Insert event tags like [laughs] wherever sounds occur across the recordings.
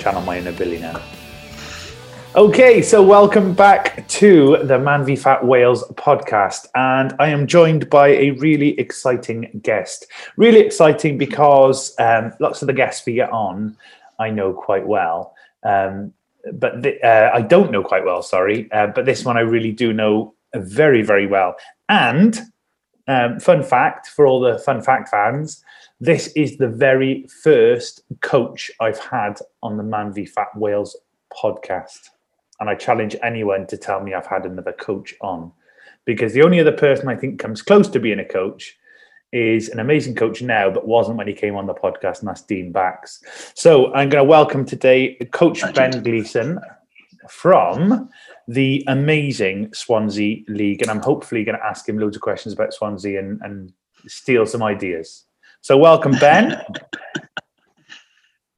channel my inner now. Okay, so welcome back to the Man v Fat Wales podcast. And I am joined by a really exciting guest. Really exciting because um, lots of the guests we get on I know quite well. Um, but the, uh, I don't know quite well, sorry. Uh, but this one I really do know very, very well. And um, fun fact for all the fun fact fans this is the very first coach I've had on the Man v Fat Wales podcast. And I challenge anyone to tell me I've had another coach on because the only other person I think comes close to being a coach is an amazing coach now, but wasn't when he came on the podcast, and that's Dean Bax. So I'm going to welcome today Coach Ben Gleeson from the amazing Swansea League. And I'm hopefully going to ask him loads of questions about Swansea and, and steal some ideas. So, welcome, Ben.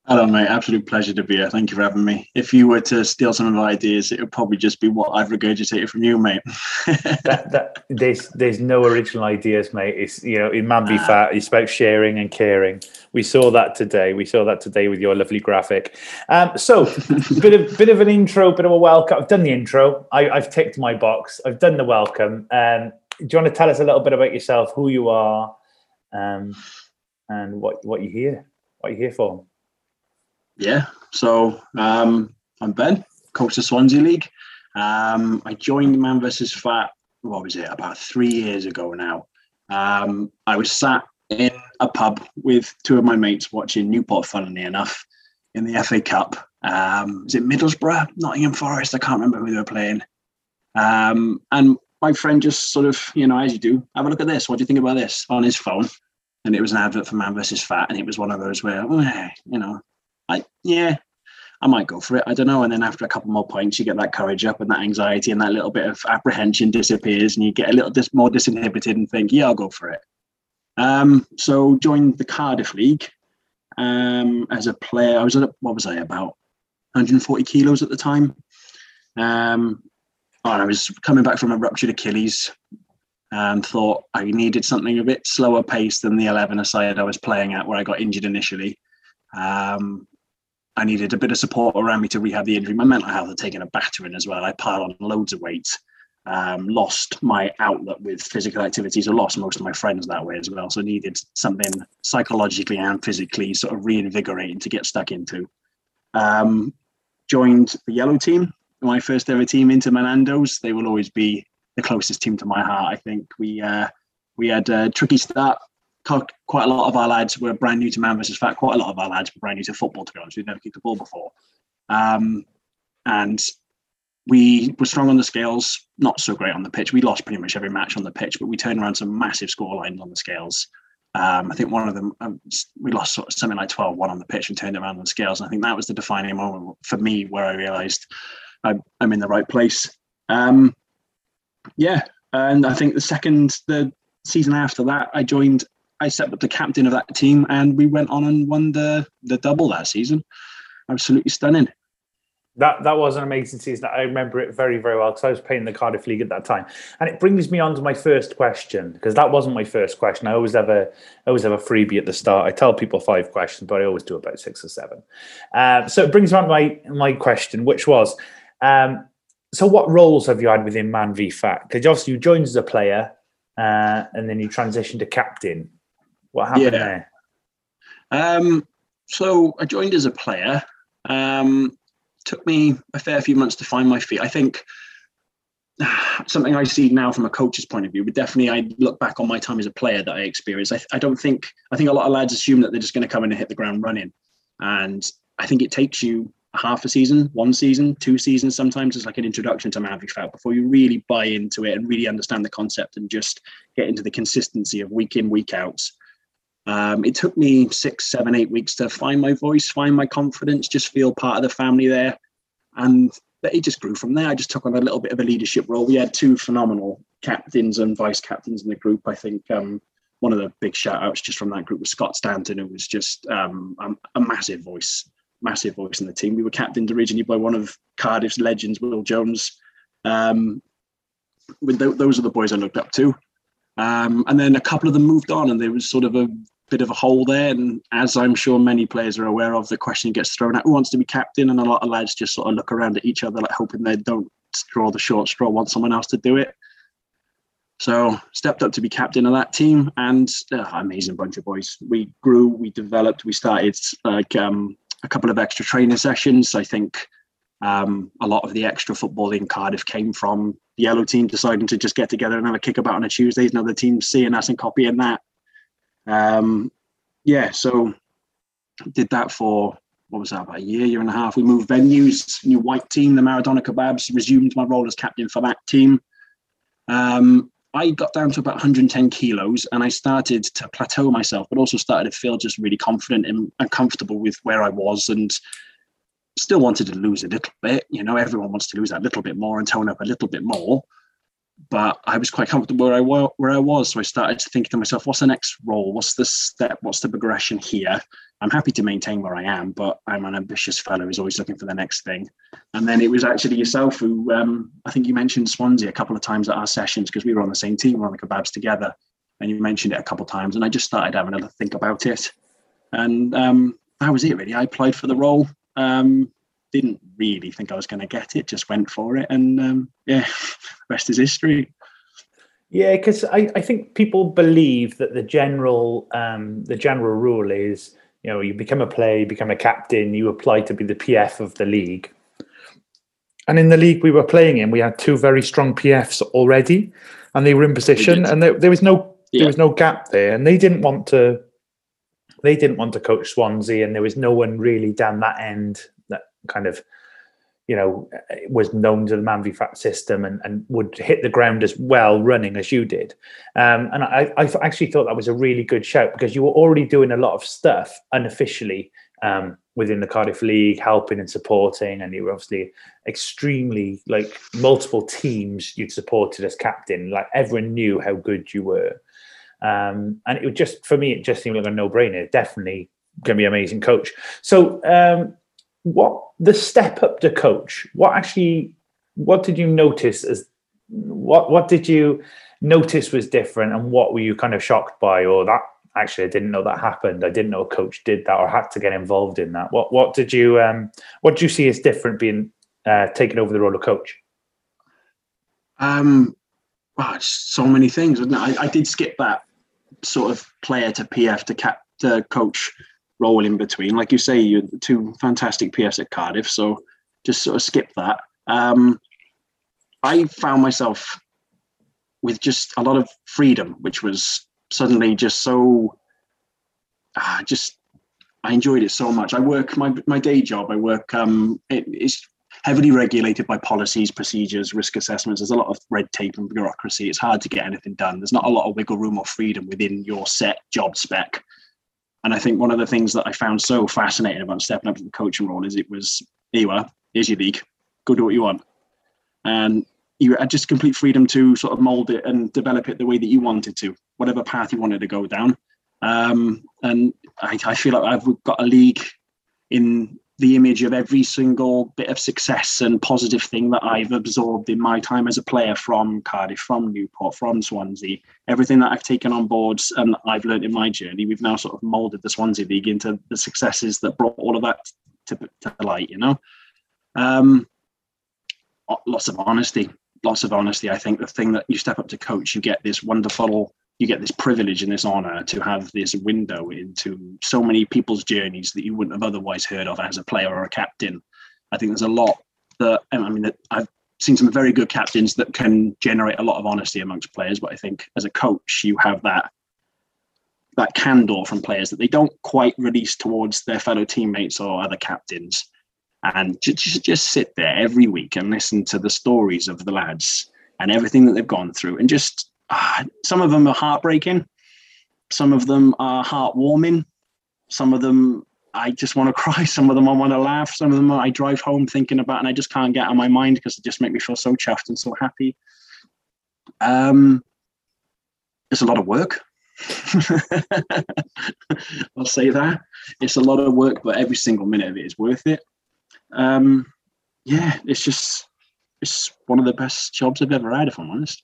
Hello, mate. Absolute pleasure to be here. Thank you for having me. If you were to steal some of my ideas, it would probably just be what I've regurgitated from you, mate. [laughs] that, that, there's there's no original ideas, mate. It's you know, in Man v Fat, it's about sharing and caring. We saw that today. We saw that today with your lovely graphic. Um, so, [laughs] bit of bit of an intro, bit of a welcome. I've done the intro. I, have ticked my box. I've done the welcome. Um, do you want to tell us a little bit about yourself, who you are, um, and what what you here, what you're here for? Yeah, so um, I'm Ben, coach of Swansea League. Um, I joined Man vs Fat, what was it, about three years ago now. Um, I was sat in a pub with two of my mates watching Newport, funnily enough, in the FA Cup. Um, is it Middlesbrough, Nottingham Forest? I can't remember who they were playing. Um, and my friend just sort of, you know, as you do, have a look at this. What do you think about this on his phone? And it was an advert for Man vs Fat, and it was one of those where, oh, you know, I yeah, I might go for it. I don't know. And then after a couple more points, you get that courage up and that anxiety and that little bit of apprehension disappears, and you get a little dis- more disinhibited and think, yeah, I'll go for it. Um, so joined the Cardiff League um, as a player. I was at what was I about 140 kilos at the time. Um, I was coming back from a ruptured Achilles and thought I needed something a bit slower pace than the 11 aside I was playing at where I got injured initially. Um, I needed a bit of support around me to rehab the injury. My mental health had taken a battering as well. I piled on loads of weight, um, lost my outlet with physical activities, I lost most of my friends that way as well. So needed something psychologically and physically sort of reinvigorating to get stuck into. Um, joined the yellow team, my first ever team into Menandos. They will always be the closest team to my heart. I think we uh, we had a tricky start quite a lot of our lads were brand new to Man versus Fat. Quite a lot of our lads were brand new to football, to be honest. We'd never kicked a ball before. Um, and we were strong on the scales, not so great on the pitch. We lost pretty much every match on the pitch, but we turned around some massive score lines on the scales. Um, I think one of them, um, we lost sort of something like 12 1 on the pitch and turned it around on the scales. And I think that was the defining moment for me where I realized I'm, I'm in the right place. Um, yeah. And I think the second, the season after that, I joined I set up the captain of that team, and we went on and won the the double that season. Absolutely stunning. That that was an amazing season. I remember it very very well because I was playing the Cardiff League at that time, and it brings me on to my first question because that wasn't my first question. I always have a I always have a freebie at the start. I tell people five questions, but I always do about six or seven. Um, so it brings me on my my question, which was, um, so what roles have you had within Man v Fat? Because obviously you joined as a player, uh, and then you transitioned to captain. What happened yeah. there? Um, so I joined as a player. Um, took me a fair few months to find my feet. I think [sighs] something I see now from a coach's point of view, but definitely I look back on my time as a player that I experienced. I, I don't think I think a lot of lads assume that they're just going to come in and hit the ground running, and I think it takes you half a season, one season, two seasons. Sometimes it's like an introduction to v Fat before you really buy into it and really understand the concept and just get into the consistency of week in week out. Um, it took me six, seven, eight weeks to find my voice, find my confidence, just feel part of the family there. And it just grew from there. I just took on a little bit of a leadership role. We had two phenomenal captains and vice captains in the group. I think um, one of the big shout outs just from that group was Scott Stanton, who was just um, a massive voice, massive voice in the team. We were captained originally by one of Cardiff's legends, Will Jones. Um, those are the boys I looked up to. Um, and then a couple of them moved on, and there was sort of a bit of a hole there. And as I'm sure many players are aware of, the question gets thrown out: who wants to be captain? And a lot of lads just sort of look around at each other, like hoping they don't draw the short straw, want someone else to do it. So stepped up to be captain of that team, and uh, amazing bunch of boys. We grew, we developed, we started like um, a couple of extra training sessions. I think um, a lot of the extra football in Cardiff came from the yellow team deciding to just get together and have a kick about on a Tuesday. Another team seeing us and copying that. Um, yeah, so did that for what was that about a year, year and a half. We moved venues, new white team, the Maradona Kebabs. Resumed my role as captain for that team. Um, I got down to about 110 kilos and I started to plateau myself, but also started to feel just really confident and, and comfortable with where I was and still wanted to lose a little bit. You know, everyone wants to lose that little bit more and tone up a little bit more. But I was quite comfortable where I. Where I was, so I started to think to myself, "What's the next role? What's the step? What's the progression here?" I'm happy to maintain where I am, but I'm an ambitious fellow who's always looking for the next thing. And then it was actually yourself who um, I think you mentioned Swansea a couple of times at our sessions because we were on the same team, we are on the kebabs together, and you mentioned it a couple of times, and I just started having a think about it, and um, that was it really. I applied for the role. Um, didn't really think I was going to get it, just went for it, and um, yeah, [laughs] rest is history. Yeah, because I, I think people believe that the general um, the general rule is you know you become a player, you become a captain, you apply to be the PF of the league. And in the league we were playing in, we had two very strong PFs already, and they were in position, and there, there was no yeah. there was no gap there, and they didn't want to they didn't want to coach Swansea, and there was no one really down that end that kind of you know was known to the man v fat system and, and would hit the ground as well running as you did um, and I, I actually thought that was a really good shout because you were already doing a lot of stuff unofficially um, within the Cardiff League, helping and supporting, and you were obviously extremely like multiple teams you'd supported as captain. Like everyone knew how good you were, um, and it was just for me, it just seemed like a no-brainer. Definitely going to be an amazing coach. So um, what the step up to coach what actually what did you notice as what what did you notice was different and what were you kind of shocked by? Or that actually i didn't know that happened. I didn't know a coach did that or had to get involved in that. What what did you um what did you see as different being uh taking over the role of coach? Um wow, so many things I, I did skip that sort of player to pf to cap to coach role in between. Like you say, you're two fantastic PS at Cardiff, so just sort of skip that. Um, I found myself with just a lot of freedom, which was suddenly just so, uh, just I enjoyed it so much. I work my my day job. I work. Um, it, it's heavily regulated by policies, procedures, risk assessments. There's a lot of red tape and bureaucracy. It's hard to get anything done. There's not a lot of wiggle room or freedom within your set job spec. And I think one of the things that I found so fascinating about stepping up to the coaching role is it was, here you are, here's your league, go do what you want. And you had just complete freedom to sort of mold it and develop it the way that you wanted to, whatever path you wanted to go down. Um, and I, I feel like I've got a league in the image of every single bit of success and positive thing that I've absorbed in my time as a player from Cardiff, from Newport, from Swansea, everything that I've taken on board and I've learned in my journey, we've now sort of molded the Swansea League into the successes that brought all of that to, to light, you know? Um, lots of honesty, lots of honesty. I think the thing that you step up to coach, you get this wonderful you get this privilege and this honor to have this window into so many people's journeys that you wouldn't have otherwise heard of as a player or a captain. I think there's a lot that I mean I've seen some very good captains that can generate a lot of honesty amongst players, but I think as a coach you have that that candor from players that they don't quite release towards their fellow teammates or other captains. And just, just sit there every week and listen to the stories of the lads and everything that they've gone through and just some of them are heartbreaking. Some of them are heartwarming. Some of them I just want to [laughs] cry. Some of them I want to laugh. Some of them I drive home thinking about and I just can't get out of my mind because it just make me feel so chuffed and so happy. Um, it's a lot of work. [laughs] I'll say that. It's a lot of work, but every single minute of it is worth it. Um, yeah, it's just it's one of the best jobs I've ever had, if I'm honest.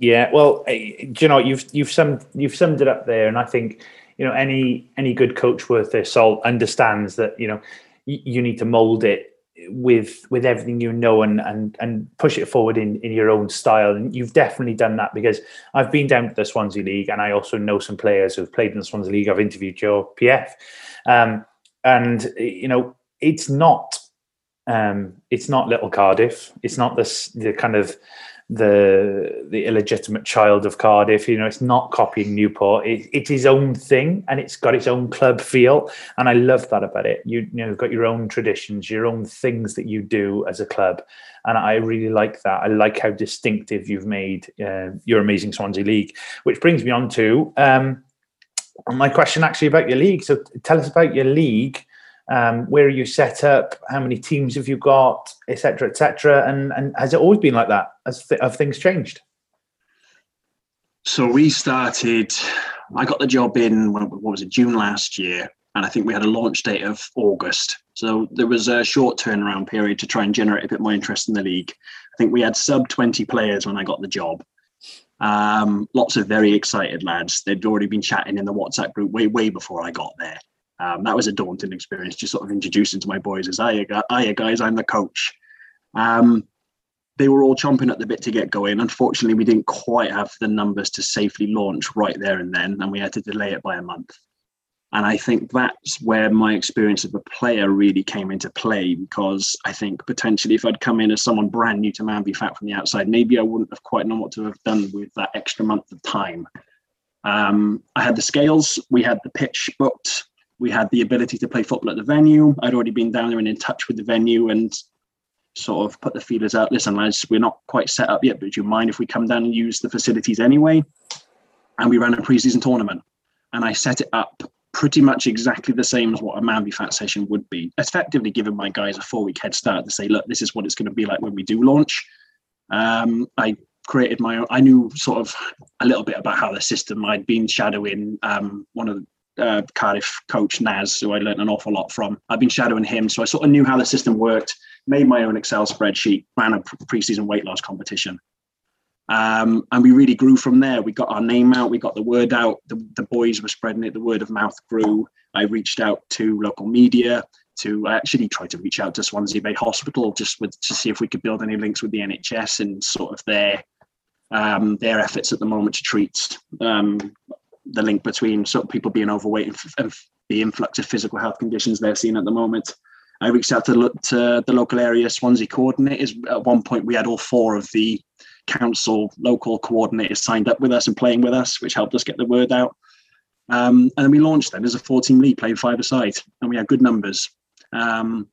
Yeah, well, you know you've you've summed you've summed it up there, and I think you know any any good coach worth their salt understands that you know you, need to mold it with with everything you know and and and push it forward in in your own style. And you've definitely done that because I've been down to the Swansea League and I also know some players who've played in the Swansea League. I've interviewed Joe PF um, and you know it's not um, it's not little Cardiff. It's not this the kind of the the illegitimate child of Cardiff. You know, it's not copying Newport. It, it's his own thing, and it's got its own club feel. And I love that about it. You, you know, you've got your own traditions, your own things that you do as a club, and I really like that. I like how distinctive you've made uh, your amazing Swansea League. Which brings me on to um, my question, actually, about your league. So, tell us about your league um, where are you set up? How many teams have you got, etc., etc. And and has it always been like that? Has th- have things changed? So we started. I got the job in what was it June last year, and I think we had a launch date of August. So there was a short turnaround period to try and generate a bit more interest in the league. I think we had sub twenty players when I got the job. Um, lots of very excited lads. They'd already been chatting in the WhatsApp group way way before I got there. Um, that was a daunting experience, just sort of introducing to my boys as, hiya, guys, I'm the coach. Um, they were all chomping at the bit to get going. Unfortunately, we didn't quite have the numbers to safely launch right there and then, and we had to delay it by a month. And I think that's where my experience of a player really came into play because I think potentially if I'd come in as someone brand new to Man v Fat from the outside, maybe I wouldn't have quite known what to have done with that extra month of time. Um, I had the scales, we had the pitch booked, we had the ability to play football at the venue. I'd already been down there and in touch with the venue and sort of put the feelers out. Listen, lads, we're not quite set up yet, but do you mind if we come down and use the facilities anyway? And we ran a preseason tournament. And I set it up pretty much exactly the same as what a Man v Fat session would be, effectively giving my guys a four week head start to say, look, this is what it's going to be like when we do launch. Um, I created my own, I knew sort of a little bit about how the system, I'd been shadowing um, one of uh, Cardiff coach Naz, who I learned an awful lot from. I've been shadowing him, so I sort of knew how the system worked. Made my own Excel spreadsheet, ran a preseason weight loss competition, um, and we really grew from there. We got our name out, we got the word out. The, the boys were spreading it. The word of mouth grew. I reached out to local media. To I actually tried to reach out to Swansea Bay Hospital just with to see if we could build any links with the NHS and sort of their um, their efforts at the moment to treat um, the link between sort of people being overweight and, and the influx of physical health conditions they're seeing at the moment. I reached out to, to the local area Swansea coordinators. At one point, we had all four of the council local coordinators signed up with us and playing with us, which helped us get the word out. Um, and then we launched then as a 14 league playing five aside, and we had good numbers. Um,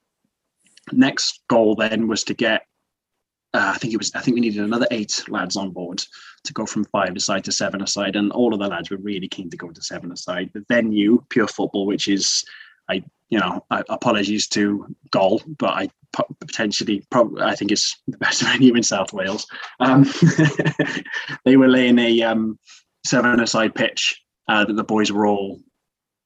next goal then was to get uh, I think it was. I think we needed another eight lads on board to go from five aside to seven aside, and all of the lads were really keen to go to seven aside. The venue, pure football, which is, I you know, I, apologies to Goal, but I potentially, probably, I think it's the best [laughs] venue in South Wales. Um, [laughs] they were laying a um, seven aside pitch uh, that the boys were all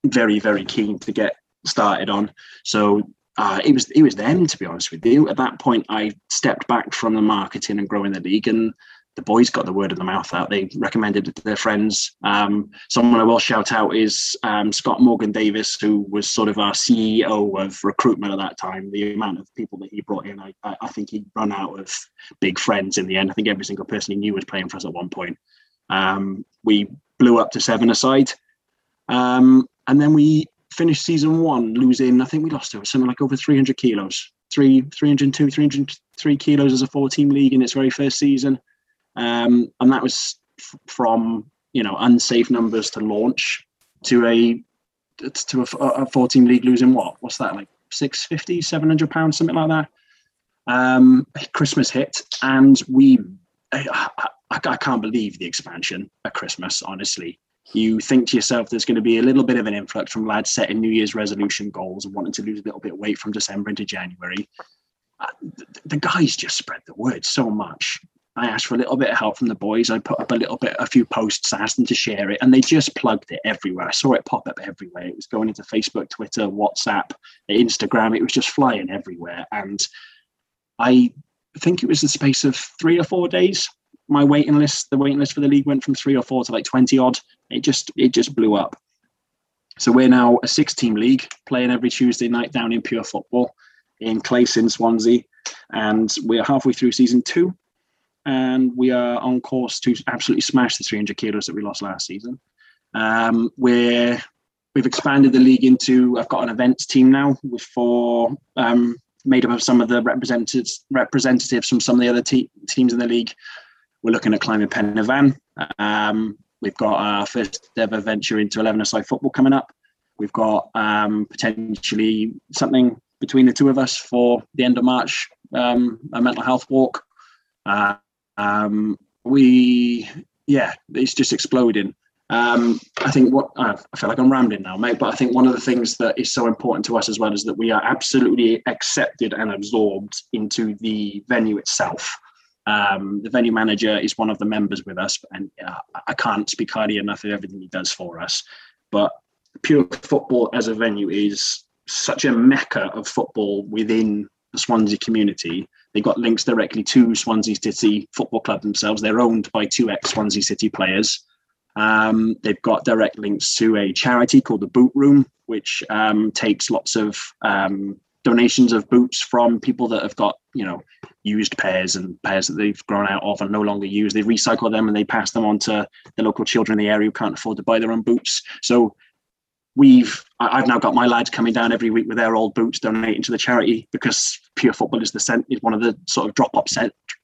very, very keen to get started on. So uh, it was it was them to be honest with you. At that point, I stepped back from the marketing and growing the league, and the boys got the word of the mouth out. They recommended it to their friends. Um, someone I will shout out is um, Scott Morgan Davis, who was sort of our CEO of recruitment at that time. The amount of people that he brought in, I, I think he'd run out of big friends in the end. I think every single person he knew was playing for us at one point. Um, we blew up to seven aside. Um, and then we finished season one losing, I think we lost it something like over 300 kilos, three, 302, 303 kilos as a four team league in its very first season. Um, and that was f- from, you know, unsafe numbers to launch to a, to a, a 14 league losing what? What's that like 650, 700 pounds, something like that. Um, Christmas hit and we, I, I, I can't believe the expansion at Christmas, honestly you think to yourself there's going to be a little bit of an influx from lads setting New Year's resolution goals and wanting to lose a little bit of weight from December into January. Uh, the, the guys just spread the word so much. I asked for a little bit of help from the boys. I put up a little bit, a few posts, asked them to share it, and they just plugged it everywhere. I saw it pop up everywhere. It was going into Facebook, Twitter, WhatsApp, Instagram. It was just flying everywhere. And I think it was the space of three or four days my waiting list, the waiting list for the league went from three or four to like 20 odd. It just it just blew up. So we're now a six-team league playing every Tuesday night down in pure football in Clayson, Swansea, and we're halfway through season two, and we are on course to absolutely smash the 300 kilos that we lost last season. Um, we're we've expanded the league into I've got an events team now with four um, made up of some of the representatives representatives from some of the other te- teams in the league. We're looking at climbing Pen y Fan. Um, we've got our first ever venture into 11 aside football coming up. We've got um, potentially something between the two of us for the end of March, um, a mental health walk. Uh, um, we, yeah, it's just exploding. Um, I think what I feel like I'm rambling now, mate, but I think one of the things that is so important to us as well is that we are absolutely accepted and absorbed into the venue itself. Um, the venue manager is one of the members with us, and uh, I can't speak highly enough of everything he does for us. But pure football as a venue is such a mecca of football within the Swansea community. They got links directly to Swansea City Football Club themselves. They're owned by two ex Swansea City players. Um, they've got direct links to a charity called the Boot Room, which um, takes lots of um, donations of boots from people that have got, you know, used pairs and pairs that they've grown out of and no longer use. They recycle them and they pass them on to the local children in the area who can't afford to buy their own boots. So we've I've now got my lads coming down every week with their old boots donating to the charity because pure football is the cent- is one of the sort of drop off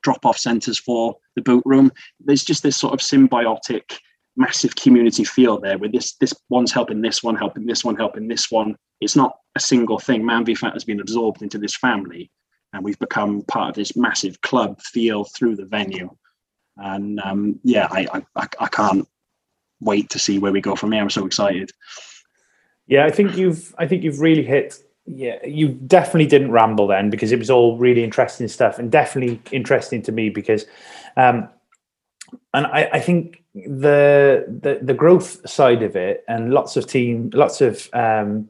drop off centres for the boot room. There's just this sort of symbiotic massive community feel there where this this one's helping this one helping this one helping this one. It's not a single thing. Man v fat has been absorbed into this family and we've become part of this massive club feel through the venue. And um, yeah I, I i can't wait to see where we go from here. I'm so excited yeah i think you've i think you've really hit yeah you definitely didn't ramble then because it was all really interesting stuff and definitely interesting to me because um and I, I think the, the the growth side of it and lots of team lots of um,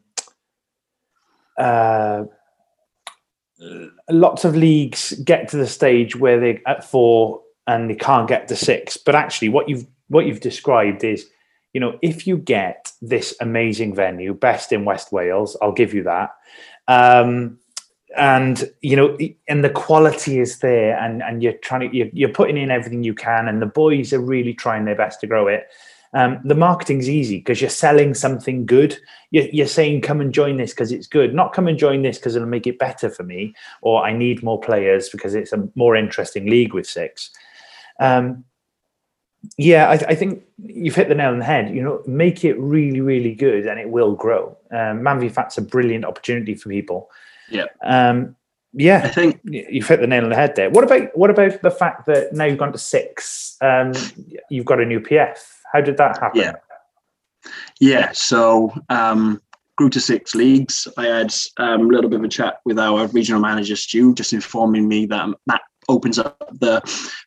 uh, lots of leagues get to the stage where they're at four and they can't get to six. But actually what you've what you've described is you know if you get this amazing venue best in west wales i'll give you that. Um, and you know and the quality is there and and you're trying to you're, you're, putting in everything you can and the boys are really trying their best to grow it. Um, the marketing's easy because you're selling something good. You're, you're saying come and join this because it's good. Not come and join this because it'll make it better for me or i need more players because it's a more interesting league with six. Um, yeah I, I, think you've hit the nail on the head you know make it really really good and it will grow um, man v fat's a brilliant opportunity for people yeah. Um, yeah, I think you've hit the nail on the head there. What about what about the fact that now you've gone to six? Um, you've got a new PF. How did that happen? Yeah, yeah. So um, grew to six leagues. I had um, a little bit of a chat with our regional manager Stu, just informing me that that opens up the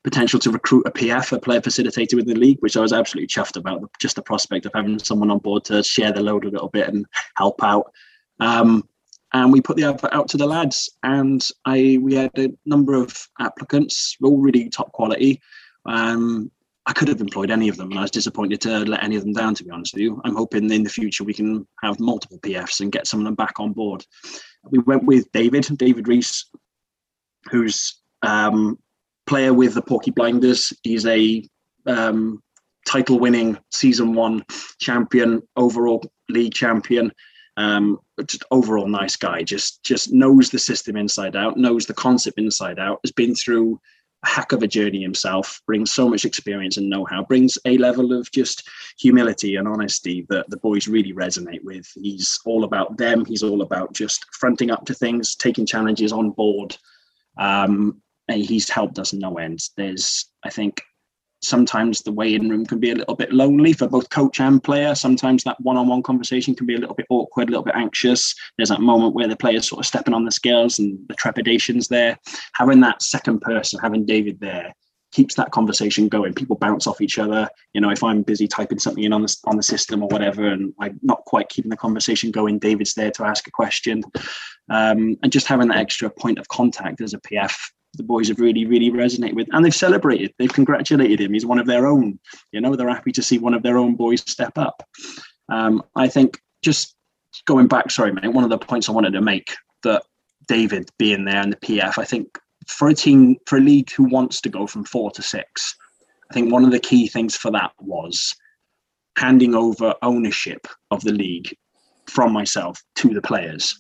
potential to recruit a PF, a player facilitator within the league, which I was absolutely chuffed about. Just the prospect of having someone on board to share the load a little bit and help out. Um, and we put the advert out to the lads and i we had a number of applicants all really top quality um, i could have employed any of them and i was disappointed to let any of them down to be honest with you i'm hoping in the future we can have multiple pfs and get some of them back on board we went with david david reese who's um, player with the porky blinders he's a um, title winning season one champion overall league champion um, just overall nice guy. Just just knows the system inside out, knows the concept inside out. Has been through a heck of a journey himself. Brings so much experience and know-how. Brings a level of just humility and honesty that the boys really resonate with. He's all about them. He's all about just fronting up to things, taking challenges on board. Um, he's helped us no end. There's, I think, sometimes the weigh-in room can be a little bit lonely for both coach and player. Sometimes that one-on-one conversation can be a little bit awkward, a little bit anxious. There's that moment where the player's sort of stepping on the scales and the trepidations there. Having that second person, having David there, keeps that conversation going. People bounce off each other. You know, if I'm busy typing something in on the on the system or whatever, and I'm not quite keeping the conversation going, David's there to ask a question, um, and just having that extra point of contact as a PF the boys have really, really resonated with, and they've celebrated. They've congratulated him. He's one of their own. You know, they're happy to see one of their own boys step up. Um, I think just going back, sorry, mate, one of the points I wanted to make that David being there and the PF, I think for a team, for a league who wants to go from four to six, I think one of the key things for that was handing over ownership of the league from myself to the players.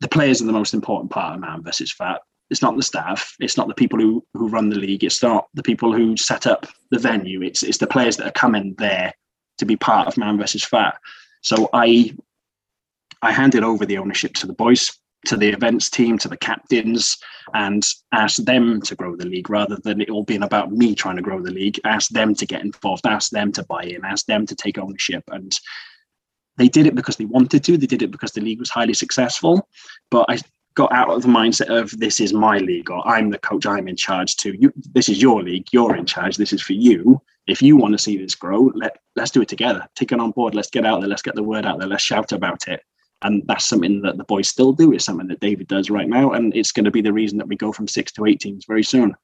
The players are the most important part of Man versus Fat. It's not the staff. It's not the people who, who run the league. It's not the people who set up the venue. It's it's the players that are coming there to be part of Man versus Fat. So I I handed over the ownership to the boys, to the events team, to the captains, and asked them to grow the league rather than it all being about me trying to grow the league. Asked them to get involved, asked them to buy in, asked them to take ownership. And they did it because they wanted to. They did it because the league was highly successful. But I got out of the mindset of this is my league or I'm the coach, I'm in charge too. You, this is your league, you're in charge. This is for you. If you want to see this grow, let let's do it together. Take it on board. Let's get out there. Let's get the word out there. Let's shout about it. And that's something that the boys still do. It's something that David does right now, and it's going to be the reason that we go from six to eight teams very soon.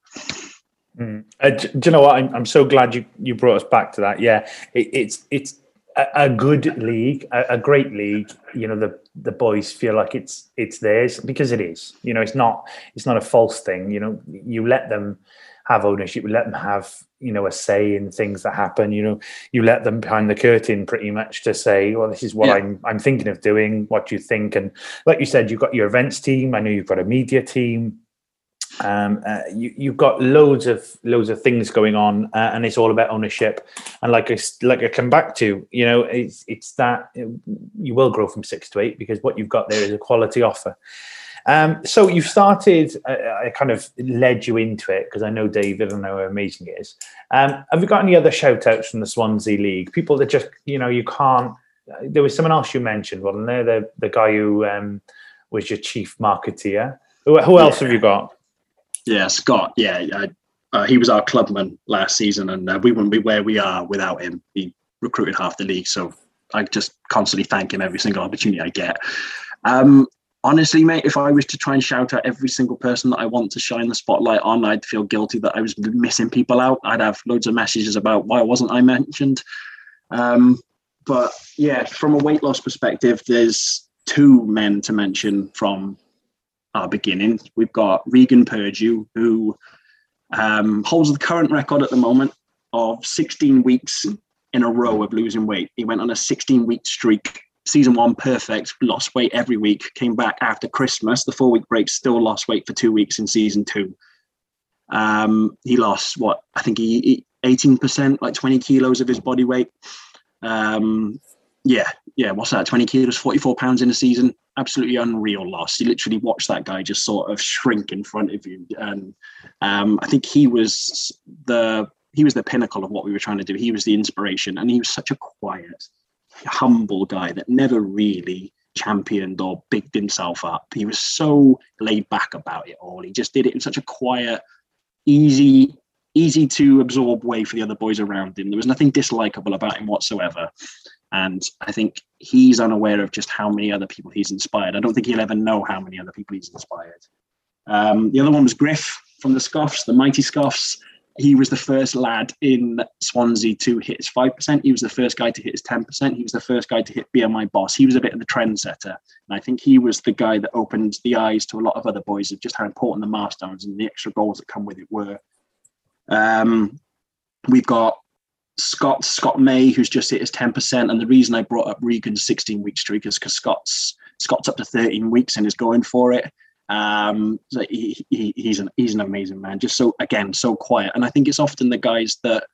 Mm. Uh, do, you know what? I'm, I'm so glad you, you brought us back to that. Yeah, it, it's it's a, good league, a, a, great league. You know, the the boys feel like it's it's theirs because it is. You know, it's not it's not a false thing. You know, you let them have ownership, you let them have you know a say in things that happen. You know, you let them behind the curtain pretty much to say, well, this is what yeah. I'm I'm thinking of doing. What do you think? And like you said, you've got your events team. I know you've got a media team um, uh, you, you've got loads of loads of things going on, uh, and it's all about ownership. And like I like I come back to, you know, it's it's that you will grow from six to eight because what you've got there is a quality offer. Um, so you've started. Uh, I kind of led you into it because I know David and know how amazing it is. Um, have you got any other shout outs from the Swansea League? People that just you know you can't. There was someone else you mentioned, wasn't there? The the guy who um, was your chief marketeer. Who, who else yeah. have you got? Yeah, Scott. Yeah, uh, he was our clubman last season, and uh, we wouldn't be where we are without him. He recruited half the league, so I just constantly thank him every single opportunity I get. Um, honestly, mate, if I was to try and shout out every single person that I want to shine the spotlight on, I'd feel guilty that I was missing people out. I'd have loads of messages about why wasn't I mentioned. Um, but yeah, from a weight loss perspective, there's two men to mention from our beginning. We've got Regan Purdue, who um, holds the current record at the moment of 16 weeks in a row of losing weight. He went on a 16 week streak. Season one, perfect, lost weight every week. Came back after Christmas, the four week break, still lost weight for two weeks in season two. Um, he lost what I think he 18%, like 20 kilos of his body weight. Um, yeah, yeah, what's that? 20 kilos, 44 pounds in a season absolutely unreal loss. You literally watch that guy just sort of shrink in front of you, and um, I think he was the he was the pinnacle of what we were trying to do. He was the inspiration, and he was such a quiet, humble guy that never really championed or bigged himself up. He was so laid back about it all. He just did it in such a quiet, easy, easy to absorb way for the other boys around him. There was nothing dislikable about him whatsoever. And I think he's unaware of just how many other people he's inspired. I don't think he'll ever know how many other people he's inspired. Um, the other one was Griff from the Scoffs, the Mighty Scoffs. He was the first lad in Swansea to hit his 5%. He was the first guy to hit his 10%. He was the first guy to hit Be My Boss. He was a bit of the trendsetter. And I think he was the guy that opened the eyes to a lot of other boys of just how important the milestones and the extra goals that come with it were. Um, we've got Scott Scott May, who's just hit his ten percent, and the reason I brought up Regan's sixteen week streak is because Scott's Scott's up to thirteen weeks and is going for it. Um, so he, he, he's an he's an amazing man. Just so again so quiet, and I think it's often the guys that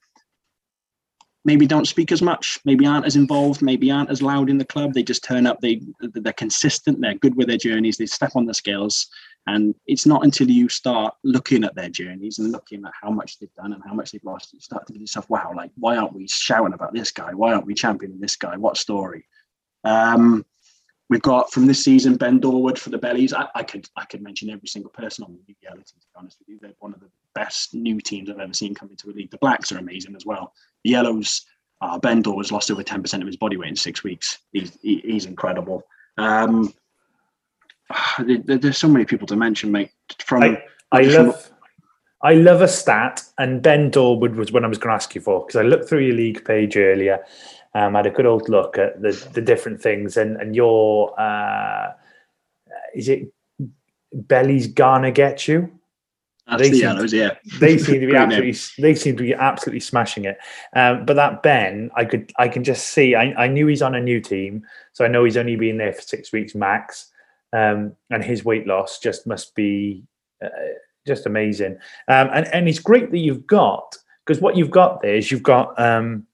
maybe don't speak as much, maybe aren't as involved, maybe aren't as loud in the club. They just turn up. They they're consistent. They're good with their journeys. They step on the scales, and it's not until you start looking at their journeys and looking at how much they've done and how much they've lost, you start thinking to yourself, wow, like, why aren't we shouting about this guy? Why aren't we championing this guy? What story? Um, we've got from this season Ben Dorwood for the Bellies. I, I, could I could mention every single person on the reality, to be honest with you. They're one of the best new teams I've ever seen come into a league. The Blacks are amazing as well. The Yellows, uh, Ben Dorwood's lost over 10% of his body weight in six weeks. He's, he, he's incredible. Um, [sighs] there's so many people to mention, mate. From I, I love, I love a stat, and Ben Dorwood was what I was going to ask you for because I looked through your league page earlier. Um, I had a good old look at the, the different things, and and your uh, is it Belly's gonna get you? That's they the yellows, yeah. They seem to be [laughs] absolutely. Name. They seem to be absolutely smashing it. Um, but that Ben, I could, I can just see. I, I knew he's on a new team, so I know he's only been there for six weeks max, um, and his weight loss just must be uh, just amazing. Um, and and it's great that you've got because what you've got there is you've got um,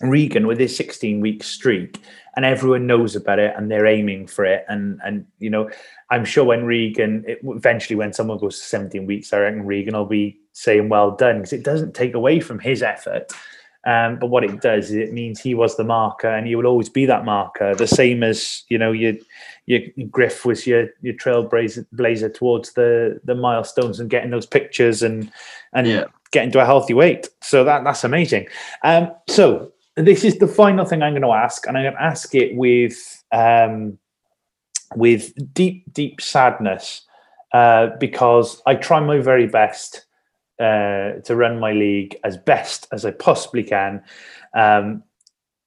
Regan with his 16 week streak, and everyone knows about it and they're aiming for it. And and you know, I'm sure when Regan it, eventually when someone goes to 17 weeks, I reckon Regan will be saying well done because it doesn't take away from his effort. Um, but what it does is it means he was the marker and he will always be that marker. The same as you know your your Griff was your your trailblazer blazer towards the the milestones and getting those pictures and and yeah. getting to a healthy weight. So that that's amazing. Um, so this is the final thing I'm going to ask, and I'm going to ask it with um, with deep, deep sadness uh, because I try my very best uh, to run my league as best as I possibly can, um,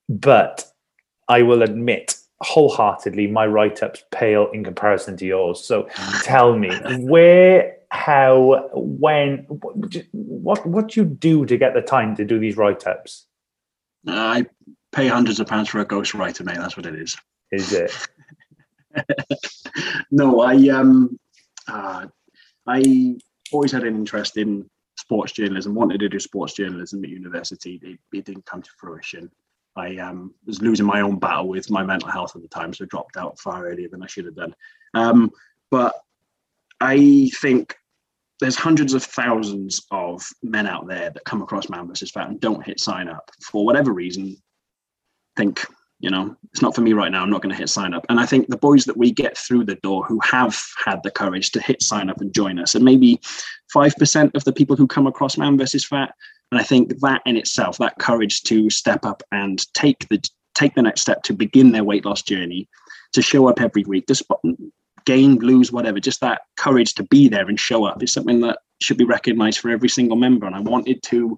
but I will admit wholeheartedly my write-ups pale in comparison to yours. So [laughs] tell me where, how, when, what, what do you do to get the time to do these write-ups? I pay hundreds of pounds for a ghostwriter, mate. That's what it is. Is it? [laughs] no, I um, uh, I always had an interest in sports journalism. Wanted to do sports journalism at university. It, it didn't come to fruition. I um, was losing my own battle with my mental health at the time, so I dropped out far earlier than I should have done. Um, but I think there's hundreds of thousands of men out there that come across Man versus Fat and don't hit sign up for whatever reason. Think, you know, it's not for me right now. I'm not going to hit sign up. And I think the boys that we get through the door who have had the courage to hit sign up and join us, and maybe 5% of the people who come across Man versus Fat. And I think that in itself, that courage to step up and take the take the next step to begin their weight loss journey, to show up every week, despite gain, lose, whatever, just that courage to be there and show up is something that should be recognized for every single member. And I wanted to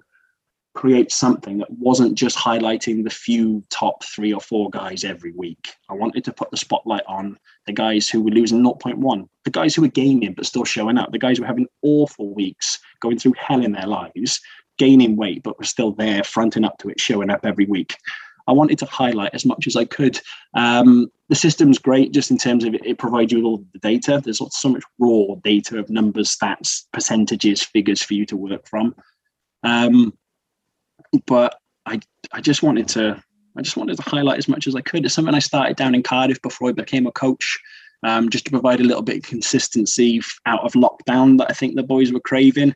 create something that wasn't just highlighting the few top three or four guys every week. I wanted to put the spotlight on the guys who were losing 0.1, the guys who were gaining but still showing up, the guys who were having awful weeks, going through hell in their lives, gaining weight, but were still there, fronting up to it, showing up every week. I wanted to highlight as much as I could. Um, the system's great just in terms of it, it provides you with all the data. There's so much raw data of numbers, stats, percentages, figures for you to work from. Um, but I, I just wanted to, I just wanted to highlight as much as I could. It's something I started down in Cardiff before I became a coach, um, just to provide a little bit of consistency out of lockdown that I think the boys were craving.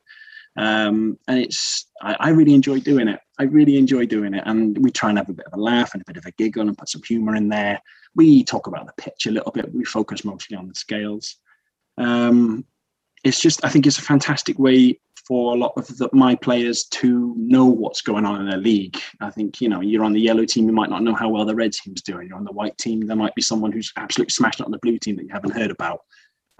Um, and it's I, I, really enjoy doing it. I really enjoy doing it, and we try and have a bit of a laugh and a bit of a giggle and put some humour in there. We talk about the pitch a little bit. We focus mostly on the scales. Um, it's just I think it's a fantastic way for a lot of the, my players to know what's going on in their league. I think you know you're on the yellow team, you might not know how well the red team's doing. You're on the white team, there might be someone who's absolutely smashed on the blue team that you haven't heard about.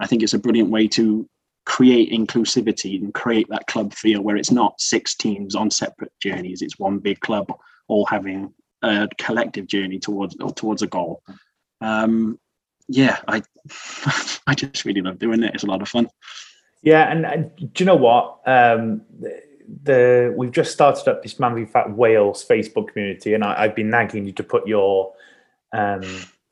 I think it's a brilliant way to create inclusivity and create that club feel where it's not six teams on separate journeys it's one big club all having a collective journey towards towards a goal um, yeah i [laughs] i just really love doing it it's a lot of fun yeah and, and do you know what um, the, the, we've just started up this man fat wales facebook community and I, have been nagging you to put your um,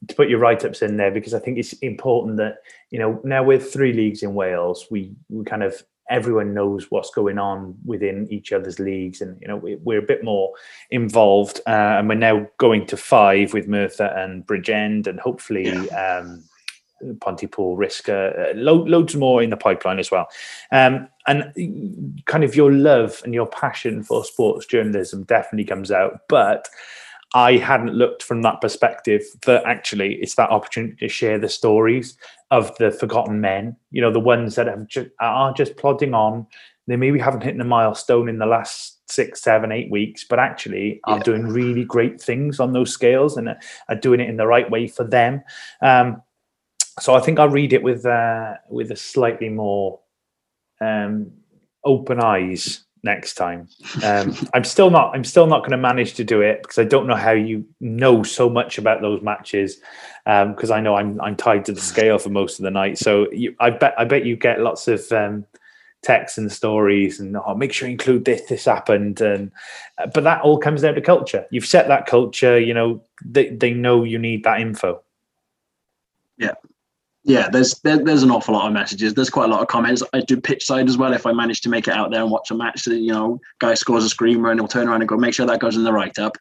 to put your write-ups in there because I think it's important that you know now with three leagues in Wales, we we kind of everyone knows what's going on within each other's leagues, and you know we, are a bit more involved, uh, and we're now going to five with Merthyr and Bridgend, and hopefully. Yeah. Um, Pontypool, Risca, uh, lo- loads more in the pipeline as well. Um, and kind of your love and your passion for sports journalism definitely comes out. But I hadn't looked from that perspective that actually it's that opportunity to share the stories of the forgotten men, you know, the ones that have just, are just plodding on. They maybe haven't hit a milestone in the last six, seven, eight weeks, but actually are yeah. doing really great things on those scales and are doing it in the right way for them. Um, so I think I'll read it with uh, with a slightly more um, open eyes next time. Um, [laughs] I'm still not. I'm still not going to manage to do it because I don't know how you know so much about those matches. Because um, I know I'm I'm tied to the scale for most of the night. So you, I bet I bet you get lots of um, texts and stories and oh, make sure you include this. This happened, and uh, but that all comes down to culture. You've set that culture. You know they they know you need that info. Yeah, yeah, there's there, there's an awful lot of messages. There's quite a lot of comments. I do pitch side as well. If I manage to make it out there and watch a match, that you know, guy scores a screamer and he'll turn around and go, make sure that goes in the write up.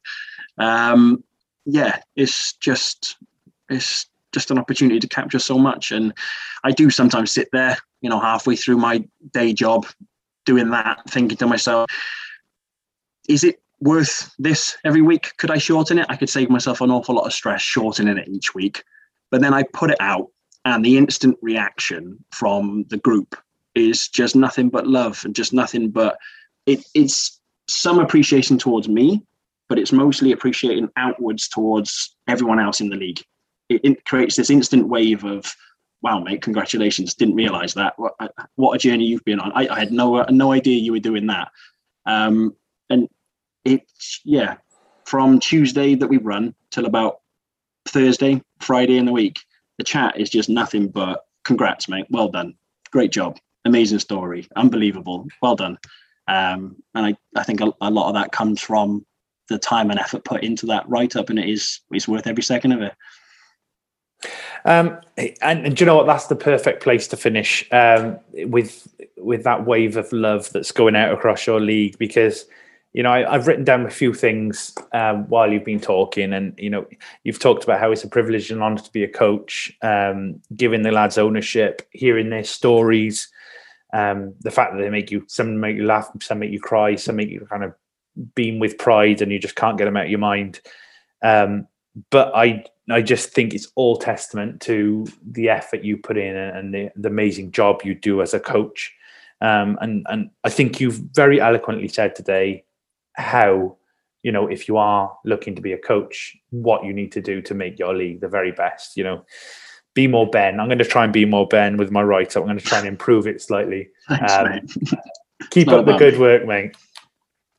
Um, yeah, it's just it's just an opportunity to capture so much. And I do sometimes sit there, you know, halfway through my day job, doing that, thinking to myself, is it worth this every week? Could I shorten it? I could save myself an awful lot of stress shortening it each week. But then I put it out and the instant reaction from the group is just nothing but love and just nothing but it, it's some appreciation towards me but it's mostly appreciating outwards towards everyone else in the league. It, it creates this instant wave of wow mate congratulations didn't realize that. What, what a journey you've been on. I, I, had no no idea you were doing that. Um, and it's yeah from tuesday that we run till about thursday friday in the week the chat is just nothing but congrats, mate. Well done. Great job. Amazing story. Unbelievable. Well done. Um, and I, I think a, a, lot of that comes from the time and effort put into that write up, and it is it's worth every second of it. Um, and, and, do you know what? That's the perfect place to finish um, with with that wave of love that's going out across your league because you know, I, have written down a few things um, while you've been talking, and you know, you've talked about how it's a privilege and honor to be a coach, um, giving the lads ownership, hearing their stories, um, the fact that they make you some make you laugh, some make you cry, some make you kind of beam with pride, and you just can't get them out of your mind. Um, but I, I just think it's all testament to the effort you put in and the, the amazing job you do as a coach. Um, and and I think you've very eloquently said today how you know if you are looking to be a coach what you need to do to make your league the very best you know. Be more ben. I'm going to try and be more ben with my write up i'm going to try and improve it slightly. Thanks, um, [laughs] keep up the good work mate.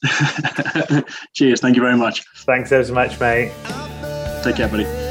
[laughs] Cheers. Thank you very much. Thanks so much mate. Take care buddy